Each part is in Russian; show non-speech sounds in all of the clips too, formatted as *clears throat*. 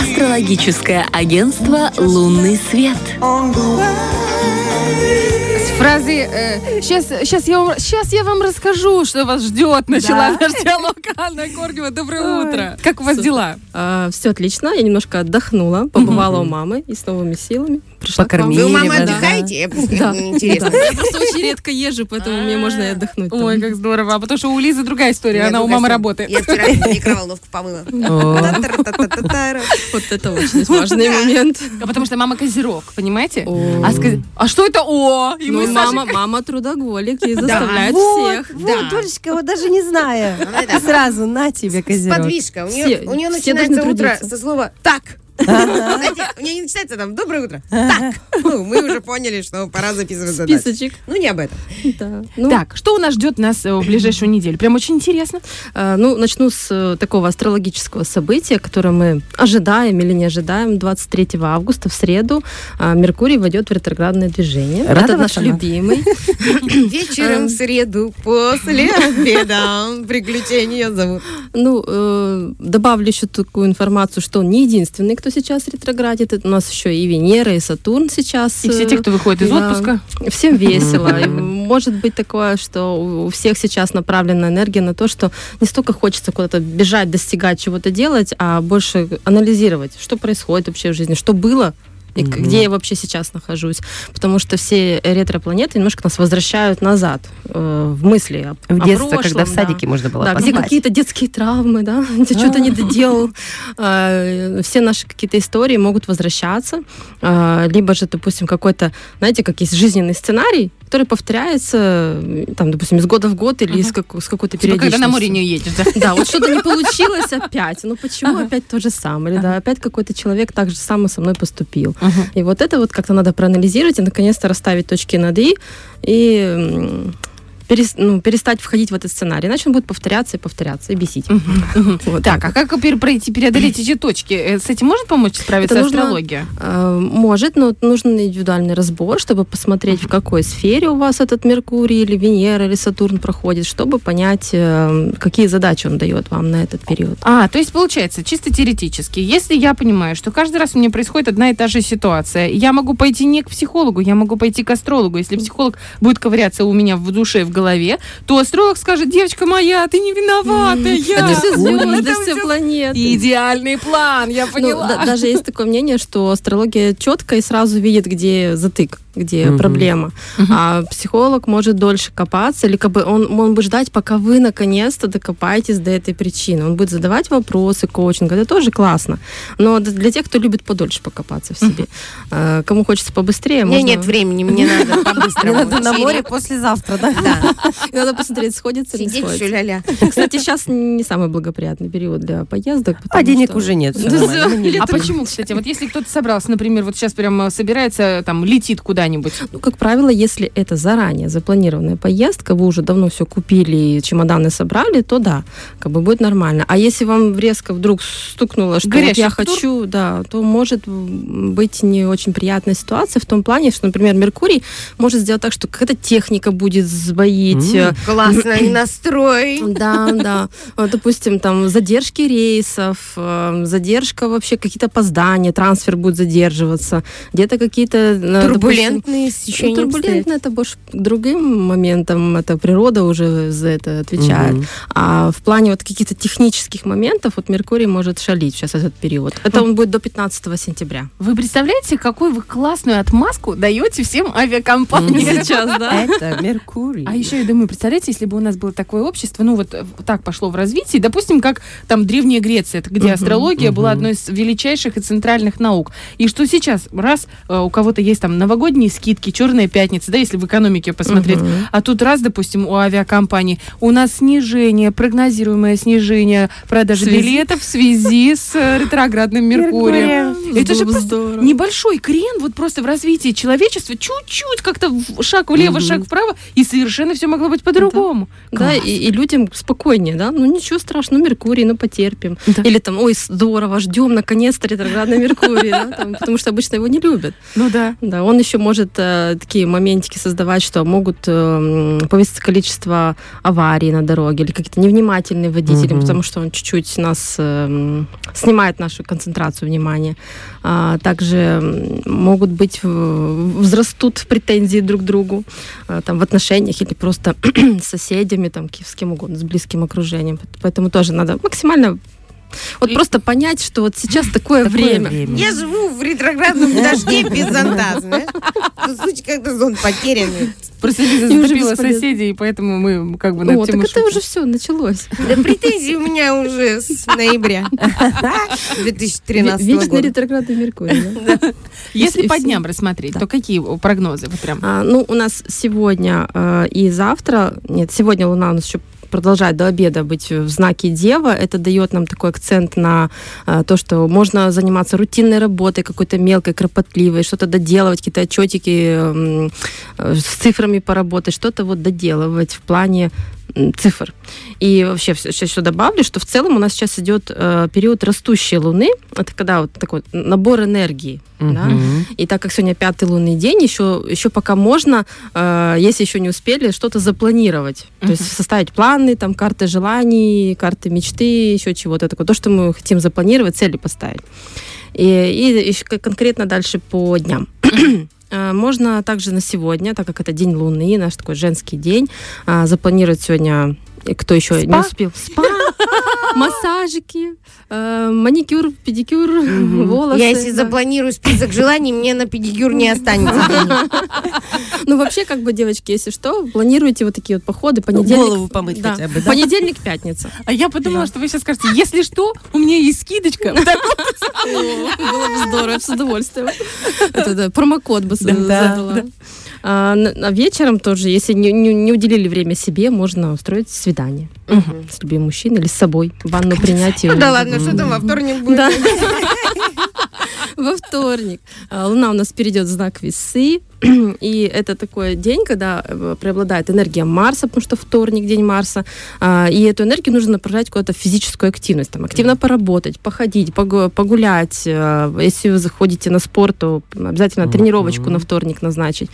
Астрологическое агентство «Лунный свет». С фразы э, сейчас, сейчас, я вам, сейчас я вам расскажу, что вас ждет. Начала наш диалог Анна Корнева. Доброе утро. Как у вас Супер. дела? все отлично. Я немножко отдохнула, побывала у мамы и с новыми силами. Пришла к вам. Вы у мамы Да. отдыхаете? Я просто- Да. Интересно. Я просто очень редко езжу, поэтому мне можно и отдохнуть. там. Ой, как здорово. А потому что у Лизы другая история. Она у мамы работает. Я вчера *laughs* микроволновку помыла. *laughs* Вот это очень важный момент. А Потому что мама козерог, понимаете? А, а что это О? Ну, мама, мама трудоголик и заставляет всех. Вот, Толечка, вот даже не зная. Сразу на тебе, козерог. Подвижка. У нее, начинается утро со слова «так». Знаете, у нее не начинается там «доброе утро». Так. Ну, мы уже поняли, что пора записывать задачу. Списочек. Ну, не об этом. Ну, Так, что у нас ждет нас э, в ближайшую неделю? Прям очень интересно. э, ну, начну с э, такого астрологического события, которое мы ожидаем или не ожидаем. 23 августа в среду Меркурий войдет в ретроградное движение. Это наш любимый. *laughs* Вечером в среду после обеда приключения зовут. Ну, добавлю еще такую информацию, что он не единственный, кто сейчас ретроградит. У нас еще и Венера, и Сатурн сейчас. И все э, те, кто выходит из да. отпуска. Всем весело. *laughs* И может быть такое, что у всех сейчас направлена энергия на то, что не столько хочется куда-то бежать, достигать, чего-то делать, а больше анализировать, что происходит вообще в жизни, что было, и к- где я вообще сейчас нахожусь. Потому что все ретро-планеты немножко нас возвращают назад э, в мысли о, В о детство, прошлом, когда в да. садике можно было Да, где какие-то детские травмы, да, *laughs* ты что-то не доделал. А, Все наши какие-то истории могут возвращаться. А, Либо же, допустим, какой-то, знаете, как есть жизненный сценарий, который повторяется, там, допустим, из года в год или с, как- с какой-то Типа, когда на море периодичностью. не едешь, да? Да, вот что-то не *laughs* получилось опять. Ну почему опять то же самое? Или да, опять какой-то человек так же самое со мной поступил. И вот это вот как-то надо проанализировать и наконец-то расставить точки над «и» и перес- ну, перестать входить в этот сценарий. Иначе он будет повторяться и повторяться, и бесить. Вот Так, а как пройти, преодолеть эти точки? Э, С этим может помочь справиться Это нужно- астрология? Э, Может, но нужен индивидуальный разбор, чтобы посмотреть, в какой сфере у вас этот Меркурий или Венера или Сатурн проходит, чтобы понять, э, какие задачи он дает вам на этот период. А, то есть получается, чисто теоретически, если я понимаю, что каждый раз у меня происходит одна и та же ситуация, я могу пойти не к психологу, я могу пойти к астрологу. Если психолог будет ковыряться у меня в душе в голове, то астролог скажет, девочка моя, ты не виновата, я... Это все звезды, Это все планеты. Идеальный план, я Ну, поняла. да- даже есть такое мнение, что астрология четко и сразу видит, где затык, где Мгм. проблема. А психолог может дольше копаться, или как бы он, он будет ждать, пока вы наконец-то докопаетесь до этой причины. Он будет задавать вопросы, коучинг. Это тоже классно. Но для тех, кто любит подольше покопаться в себе. А, Кому хочется побыстрее, можно... нет времени, мне надо *laughs* Мне на море послезавтра, да? Да. Надо посмотреть, сходится или не сходится. Кстати, сейчас не самый благоприятный период для поездок. А денег уже нет. А почему, кстати, вот если кто-то собрался, например, вот сейчас прям э, собирается, там, летит куда-нибудь, Ну, как правило, если это заранее запланированная поездка, вы уже давно все купили и чемоданы собрали, то да, как бы будет нормально. А если вам резко вдруг стукнуло, что вот я тур? хочу, да, то может быть не очень приятная ситуация в том плане, что, например, Меркурий может сделать так, что какая-то техника будет сбоить, М. Классный *clears throat* настрой. да, да. Вот, Допустим, там задержки рейсов, э, задержка вообще, какие-то опоздания, трансфер будет задерживаться, где-то какие-то... э, Турбулентные ну, стечения турбулентно это больше к другим моментам, это природа уже за это отвечает. Мгм. А в плане вот каких-то технических моментов вот Меркурий может шалить сейчас этот период. Это он будет до 15 сентября. вы представляете, какую вы классную отмазку даете всем авиакомпаниям? Сейчас, да? Это Меркурий. А еще я думаю, представляете, если бы у нас было такое общество, ну вот э, так пошло в развитии, допустим, как там Древняя Греция, где астрология была одной из величайших и центральных наук. И что сейчас, раз э, у кого-то есть там новогодние скидки, черная пятница, да, если в экономике посмотреть, Мгм. а тут раз, допустим, у авиакомпании у нас снижение, прогнозируемое снижение продажи В связи? билетов в связи с э, ретроградным Меркурием. Это же просто небольшой крен вот просто в развитии человечества, чуть-чуть как-то шаг влево, шаг вправо, и совершенно все могло быть по-другому. Да, и, людям спокойнее, да, ну ничего страшного, ну Меркурий, ну потерпим. Или там, ой, здорово, ждем наконец-то ретроградный Меркурий, *laughs* потому что обычно его не любят. Ну да. Да, он еще может может э, такие моментики создавать, что могут э, повыситься количество аварий на дороге или какие-то невнимательные водители, Мгм. потому что он чуть-чуть нас э, снимает нашу концентрацию внимания. А, также могут быть в- возрастут претензии друг к другу а, там в отношениях или просто *clears throat* с соседями, там с кем угодно, с близким окружением. Поэтому тоже надо максимально вот И- просто понять, что вот сейчас такое, время. Я живу в ретроградном дожде без зонта, знаешь? В случае, когда зонт потерянный. Просто Лиза затопила соседей, и поэтому мы как бы над О, так это уже все началось. Да претензии у меня уже с ноября 2013 Вечный года. ретроградный Меркурий. Если по дням рассмотреть, то какие прогнозы? Вот прям. А, ну, у нас сегодня э, и завтра, нет, сегодня Луна у нас еще продолжает до обеда быть в знаке Дева. Это дает нам такой акцент на э, то, что можно заниматься рутинной работой, какой-то мелкой, кропотливой, что-то доделывать, какие-то отчетики э, с цифрами поработать, что-то вот доделывать в плане цифр. И вообще сейчас еще добавлю, что в целом у нас сейчас идет э, период растущей Луны. Это когда вот такой набор энергии. да. Мгм. И так как сегодня пятый лунный день, еще, еще пока можно, э, если еще не успели, что-то запланировать. То есть составить планы, там, карты желаний, карты мечты, еще чего-то такое. То, что мы хотим запланировать, цели поставить. И, и еще конкретно дальше по дням. Э, Можно также на сегодня, так как это день Луны, наш такой женский день, а, запланировать сегодня, и кто еще не Спа? успел, спа, массажики, э, маникюр, педикюр, волосы. Я если да. запланирую список желаний, мне на педикюр не останется. *laughs* Ну, вообще, как бы, девочки, если что, планируйте вот такие вот походы. Понедельник, Голову помыть да. хотя бы, да? Понедельник, пятница. А я подумала, Да. что вы сейчас скажете, если что, у меня есть скидочка. Было бы здорово, с удовольствием. Это, да, промокод бы Да, задала. А, а вечером тоже, если не, не- не уделили время себе, можно устроить свидание с любимым мужчиной или с собой. Ванну принять. Ну да ладно, что там во вторник будет? *laughs* Во вторник. А, Луна у нас перейдет в знак весы. *clears throat* И это такой день, когда э, преобладает энергия Марса, потому что вторник, день Марса. А, И эту энергию нужно направлять куда-то в физическую активность. Там, активно поработать, походить, погу- погулять. Э, Если вы заходите на спорт, то обязательно тренировочку на вторник назначить.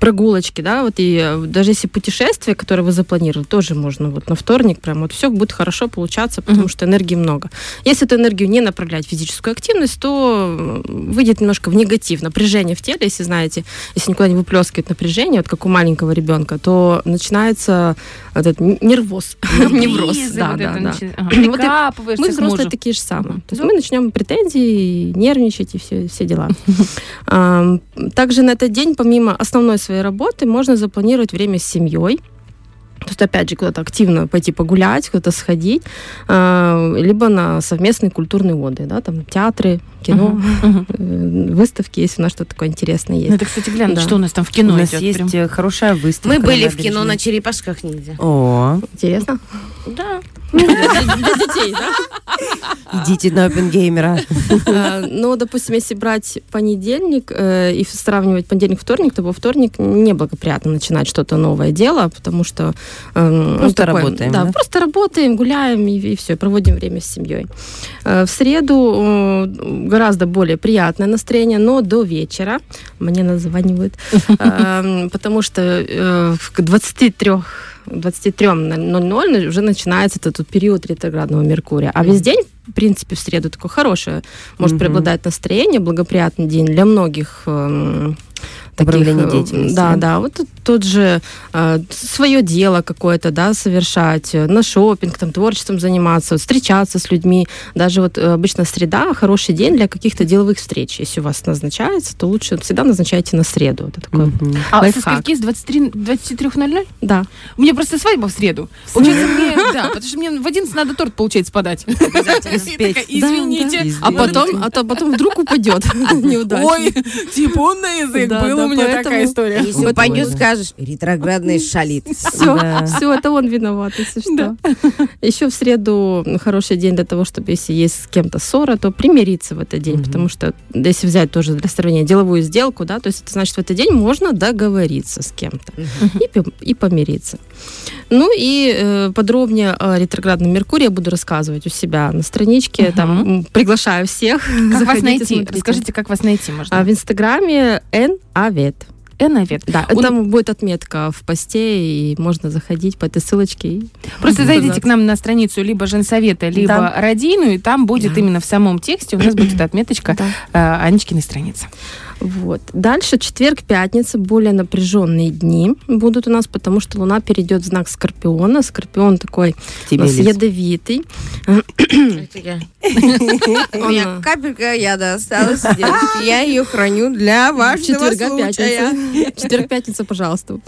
Прогулочки, да, вот и э, даже если путешествие, которое вы запланировали, тоже можно вот на вторник прям вот все будет хорошо получаться, потому что энергии много. Если эту энергию не направлять в физическую активность, то выйдет немножко в негатив, напряжение в теле, если знаете, если никуда не выплескивает напряжение, вот как у маленького ребенка, то начинается этот нервоз, *laughs* невроз. Да, да, да. Вот прикапываешься Мы взрослые такие же самые. То есть Да. мы начнем претензии, нервничать и все, все дела. *laughs* Также на этот день, помимо основной своей работы, можно запланировать время с семьей. То есть, опять же, куда-то активно пойти погулять, куда-то сходить, а, либо на совместный культурный отдых, да, там театры, кино, э, выставки, если у нас что-то такое интересное Ну, есть. это, кстати, глянь, Да. что у нас там в У кино нас идет. есть прям. э, хорошая выставка. Мы были в кино на черепашках ниндзя. О, Интересно? Да. *laughs* Для детей, да? идите на опенгеймера. *laughs* Но, допустим, если брать понедельник э, и сравнивать понедельник-вторник, то во вторник неблагоприятно начинать что-то новое дело, потому что... эм, ну, Просто работаем, Да, просто работаем, гуляем и, все, проводим время с семьей. Э, В среду гораздо более приятное настроение, но до вечера мне названивают, *laughs* эм, потому что э, к 23 23.00 уже начинается этот вот период ретроградного Меркурия. А весь день, в принципе, в среду такое хорошее, может Мгм. преобладать настроение, благоприятный день для многих эм, таких, Направлений э, деятельности, Да, да? Вот тут, тут же э, свое дело какое-то, да, совершать, э, на шопинг, там, творчеством заниматься, вот, встречаться с людьми. Даже вот э, обычно среда хороший день для каких-то деловых встреч. Если у вас назначается, то лучше всегда назначайте на среду. Это такой Мгм. А со лайфхак. скольки? С 23 23.00? Да. У меня просто свадьба в среду. Получается, мне, да, потому что мне в 11 надо торт, получается, подать. *laughs* Извините. А потом, а то потом вдруг упадет неудачно. *laughs* Ой, типун на язык был меня поэтому- такая история. Если Вот упадешь, тоже. скажешь, ретроградный *laughs* шалит. Все, Да. все, это он виноват, если *laughs* что. Еще в среду хороший день для того, чтобы если есть с кем-то ссора, то примириться в этот день, потому что если взять тоже для сравнения деловую сделку, да, то есть это значит в этот день можно договориться с кем-то и, и помириться. Ну и э, подробнее о ретроградном Меркурии я буду рассказывать у себя на страничке, Мгм. там приглашаю всех. Как вас найти? смотрите. Расскажите, как вас найти А можно? в Инстаграме Н Авет. Энавет. Да, Он- там будет отметка в посте, и можно заходить по этой ссылочке. и Просто зайдите оказаться. к нам на страницу либо женсовета, либо Да. родину, и там будет Да. именно в самом тексте у нас будет *clears throat* отметочка Да. э, Анечкиной страницы. Вот. Дальше четверг, пятница, более напряженные дни будут у нас, потому что Луна перейдет в знак Скорпиона. Скорпион такой у Тебе ядовитый. У меня капелька яда осталась, девочки. Я ее храню для важного Четверга, случая. пятница. Четверг, пятница, пожалуйста.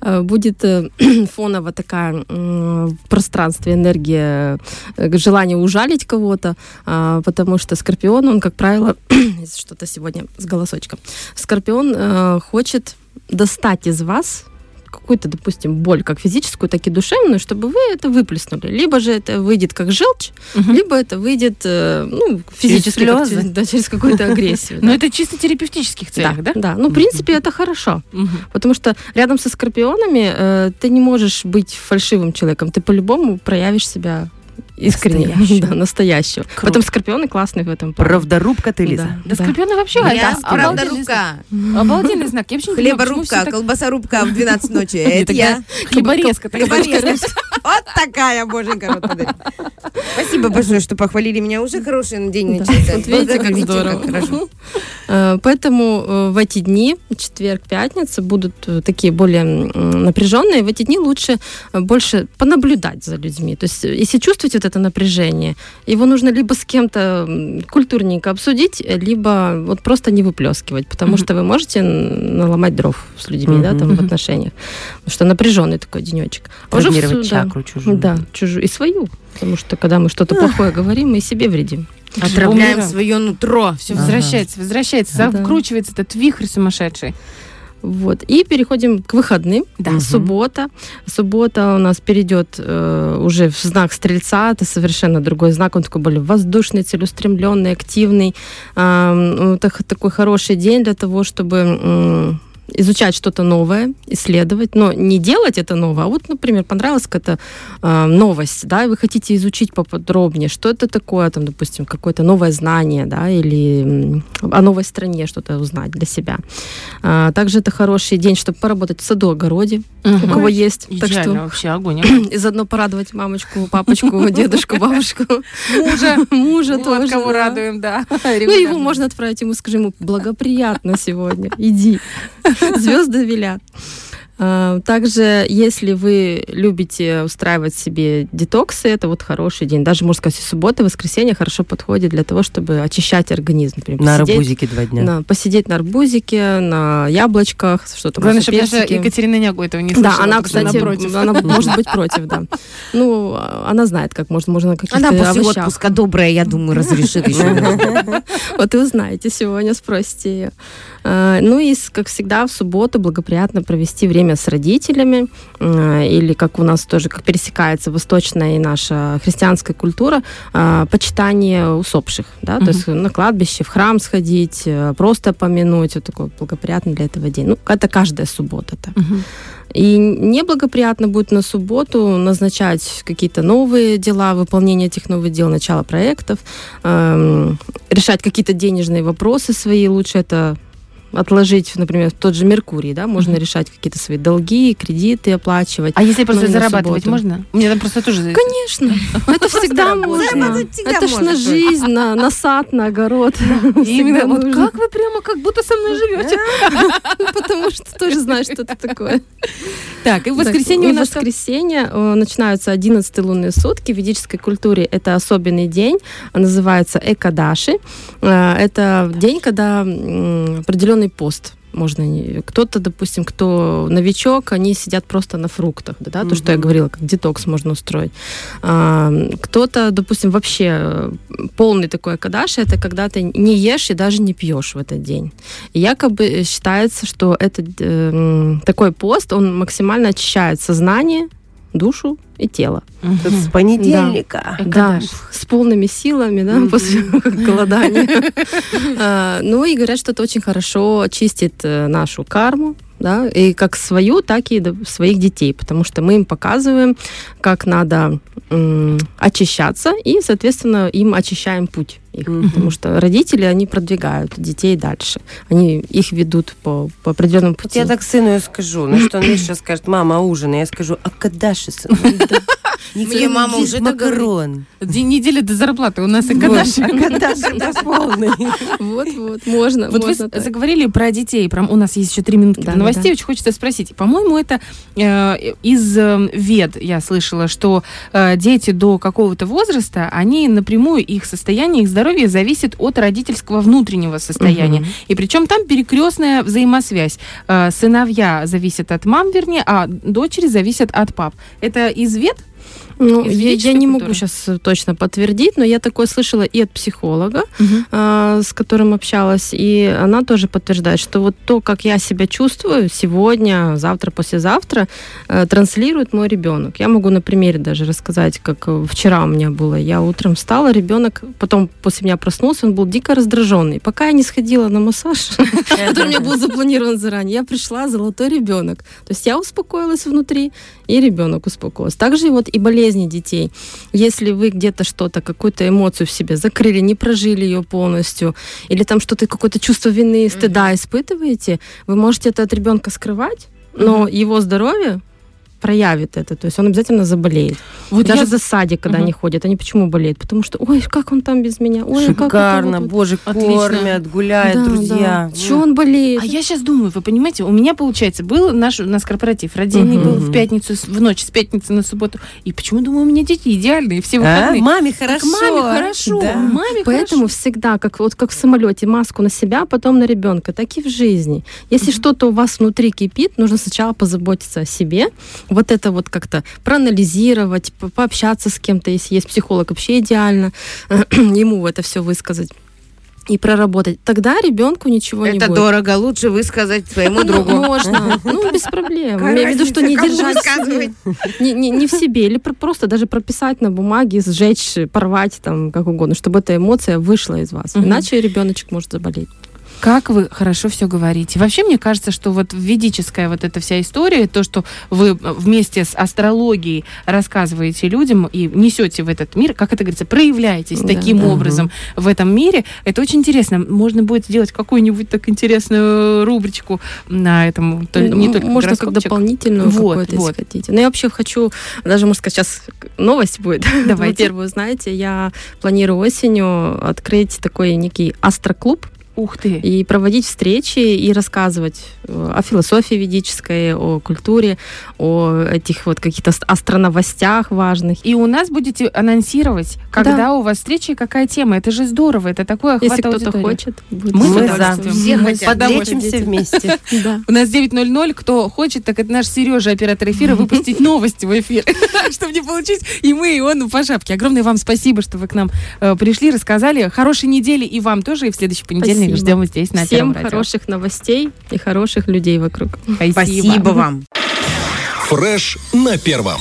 Э, Будет э, *clears throat* фоново такая в пространстве энергия, э, желание ужалить кого-то, а, потому что Скорпион, он, как правило, *clears throat* что-то сегодня с голосочком. Скорпион э, хочет достать из вас какую-то, допустим, боль, как физическую, так и душевную, чтобы вы это выплеснули. Либо же это выйдет как желчь, Мгм. либо это выйдет э, ну, физически, как слезы. через- да, через какую-то агрессию. Но *laughs* да. это чисто терапевтических целях, да? Да, ну, в принципе, это хорошо. Потому что рядом со скорпионами э, ты не можешь быть фальшивым человеком. Ты по-любому проявишь себя искренне, Настоящего. *laughs* да, настоящего. Круто. Поэтому скорпионы классные в этом плане. Правдорубка ты, Лиза. Да, Да, да. скорпионы вообще Я это обалденный правдорубка. знак. Обалденный знак. Я вообще не Хлеборубка, колбасорубка в 12 ночи. *laughs* Это я. Хлеборезка. *laughs* Вот такая, боженька. Спасибо большое, что похвалили меня. Уже хороший день начался. Вот видите, как здорово. хорошо. Э, Поэтому э, в эти дни, четверг, пятница, будут э, такие более напряженные. В эти дни лучше больше понаблюдать за людьми. То есть, если чувствуете вот это напряжение, его нужно либо с кем-то культурненько обсудить, либо вот просто не выплескивать, потому Мгм. что вы можете наломать дров с людьми, да, Мгм. там в Мгм. отношениях. Потому что напряженный такой денечек. А уже в Травмировать да. чакру чужую. Да, чужую. И свою. Потому что когда мы что-то плохое говорим, мы и себе вредим. Отравляем свое нутро. Все Ага. возвращается, возвращается, Да. закручивается этот вихрь сумасшедший. Вот. И переходим к выходным. Да. Мгм. Суббота. Суббота у нас перейдет э, уже в знак Стрельца. Это совершенно другой знак. Он такой более воздушный, целеустремленный, активный. Ам, ну, так- такой хороший день для того, чтобы изучать что-то новое, исследовать, но не делать это новое, а вот, например, понравилась какая-то э, новость, да, и вы хотите изучить поподробнее, что это такое, там, допустим, какое-то новое знание, да, или о новой стране что-то узнать для себя. А, также это хороший день, чтобы поработать в саду, огороде, у кого есть. Так Идеально что вообще, огонь. *clears throat* и заодно порадовать мамочку, папочку, *laughs* дедушку, бабушку. Мужа. *laughs* Мужа Вот тоже. кого радуем, да. Ну, его можно отправить ему, скажи ему, благоприятно сегодня, иди. Звезды велят. А, Также, если вы любите устраивать себе детоксы, это вот хороший день. Даже, можно сказать, и суббота, воскресенье хорошо подходит для того, чтобы очищать организм. Например, На посидеть- арбузике два дня. на- посидеть на арбузике, на яблочках, что-то Главное, чтобы даже. Екатерина Нягу этого не Да, слышала. она, потому что кстати, против. она *laughs* может быть против, да. Ну, она знает, как можно, можно на каких-то Она после овощах. отпуска добрая, я думаю, разрешит еще. *laughs* Вот и узнаете сегодня, спросите ее. А, Ну и, как всегда, в субботу благоприятно провести время с родителями, а, или как у нас тоже, как пересекается восточная и наша христианская культура, а, почитание усопших, да, Мгм. то есть на кладбище, в храм сходить, э, просто помянуть, вот такой благоприятный для этого день. Ну, это каждая суббота так. Мгм. И неблагоприятно будет на субботу назначать какие-то новые дела, выполнение этих новых дел, начало проектов, эм, решать какие-то денежные вопросы свои. Лучше это отложить, например, тот же Меркурий, да, можно Мгм. решать какие-то свои долги, кредиты оплачивать. А если просто зарабатывать субботу. можно? Меня там просто тоже... Конечно, *laughs* это всегда можно. Это ж на жизнь, на, на сад, на огород. *laughs* Именно вот как вы прямо как будто со мной живете. *laughs* Потому что тоже знаешь, что это такое. Так, и в воскресенье у нас... в воскресенье э, начинаются 11 лунные сутки. В ведической культуре это особенный день, называется Экадаши. Э, Это день, когда м, определенный пост можно. Кто-то, допустим, кто новичок, они сидят просто на фруктах, да, да, то, что я говорила, как детокс можно устроить. А, кто-то, допустим, вообще э, полный такой кадаш, это когда ты не ешь и даже не пьешь в этот день. И якобы считается, что этот э, такой пост, он максимально очищает сознание, душу и тело. Тут с понедельника. Да, кадаш. с полными силами, да, после *laughs* голодания. *laughs* А, Ну и говорят, что это очень хорошо чистит э, нашу карму, да, и как свою, так и своих детей, потому что мы им показываем, как надо м, очищаться, и, соответственно, им очищаем путь их, потому что родители, они продвигают детей дальше, они их ведут по, по определенному Вот пути. я так сыну и скажу, ну что он мне сейчас скажет, мама, ужин, я скажу, а кадаши, сын? *laughs* Мне мама уже макарон. Недели до зарплаты у нас и *laughs* Вот, кадаш. а полный. Вот-вот, можно, Вот вы можно с- так. заговорили про детей, про, у нас есть еще три минутки Да, до да, новостей, очень хочется спросить. По-моему, это э, из э, вед я слышала, что э, дети до какого-то возраста, они напрямую, их состояние, их здоровье зависит от родительского внутреннего состояния. И причем там перекрестная взаимосвязь. Сыновья зависят от мам, вернее, а дочери зависят от пап. Это из вед? Ну, я, я не могу сейчас точно подтвердить, но я такое слышала и от психолога, а, с которым общалась, и она тоже подтверждает, что вот то, как я себя чувствую сегодня, завтра, послезавтра, э, транслирует мой ребенок. Я могу на примере даже рассказать, как э, вчера у меня было. Я утром встала, ребенок потом после меня проснулся, он был дико раздраженный. Пока я не сходила на массаж, *laughs* который у меня был запланирован заранее, я пришла золотой ребенок. То есть я успокоилась внутри, и ребенок успокоился. Также вот и болезни детей. Если вы где-то что-то, какую-то эмоцию в себе закрыли, не прожили ее полностью, или там что-то, какое-то чувство вины, стыда испытываете, вы можете это от ребенка скрывать, но его здоровье проявит это, то есть он обязательно заболеет. Вот Даже я- за садик, когда Мгм. они ходят, они почему болеют? Потому что, ой, как он там без меня, ой, как Шикарно, вот- боже, Отлично. кормят, гуляют, Да, друзья. да. Чё он болеет? А я сейчас думаю, вы понимаете, у меня получается был наш у нас корпоратив, родильный Мгм. был в пятницу, в ночь с пятницы на субботу. И почему думаю, у меня дети идеальные, все А? выходные. Маме Так хорошо. маме хорошо, Да. маме Поэтому всегда, как вот как в самолете, маску на себя, потом на ребенка, так и в жизни. Если что-то у вас внутри кипит, нужно сначала позаботиться о себе, вот это вот как-то проанализировать, по- пообщаться с кем-то, если есть психолог, вообще идеально, *clears throat* ему это все высказать и проработать. Тогда ребенку ничего не Это будет. дорого, лучше высказать своему Ну, другу. Можно, *laughs* ну без проблем. Какая Имею в виду, что не держать *laughs* не, не, не в себе, или про- просто даже прописать на бумаге, сжечь, порвать, там, как угодно, чтобы эта эмоция вышла из вас. Иначе ребеночек может заболеть. Как вы хорошо все говорите. Вообще, мне кажется, что вот ведическая вот эта вся история, то, что вы вместе с астрологией рассказываете людям и несете в этот мир, как это говорится, проявляетесь Да, таким да. образом в этом мире, это очень интересно. Можно будет сделать какую-нибудь так интересную рубричку на этом, то- не Ну, только Можно как дополнительную Вот, какую-то, вот. если хотите. Но я вообще хочу, даже, можно сказать, сейчас новость будет. *laughs* Давайте. Во-первых, знаете, я планирую осенью открыть такой некий астроклуб, Ух ты. и проводить встречи и рассказывать э, о философии ведической, о культуре, о этих вот каких-то ас- астроновостях важных. И у нас будете анонсировать, когда у вас встреча и какая тема. Это же здорово, это такое охват Если кто-то хочет, будет Мы с за. Все Мы. Подлечимся вместе. *laughs* Да. У нас 9.00, кто хочет, так это наш Сережа, оператор эфира, выпустить *laughs* новости в эфир, *laughs* чтобы не получить и мы, и он по шапке. Огромное вам спасибо, что вы к нам э, пришли, рассказали. Хорошей недели и вам тоже, и в следующий понедельник Спасибо. ждем здесь на Всем радио. хороших новостей и хороших людей вокруг. Спасибо вам. Фреш на первом.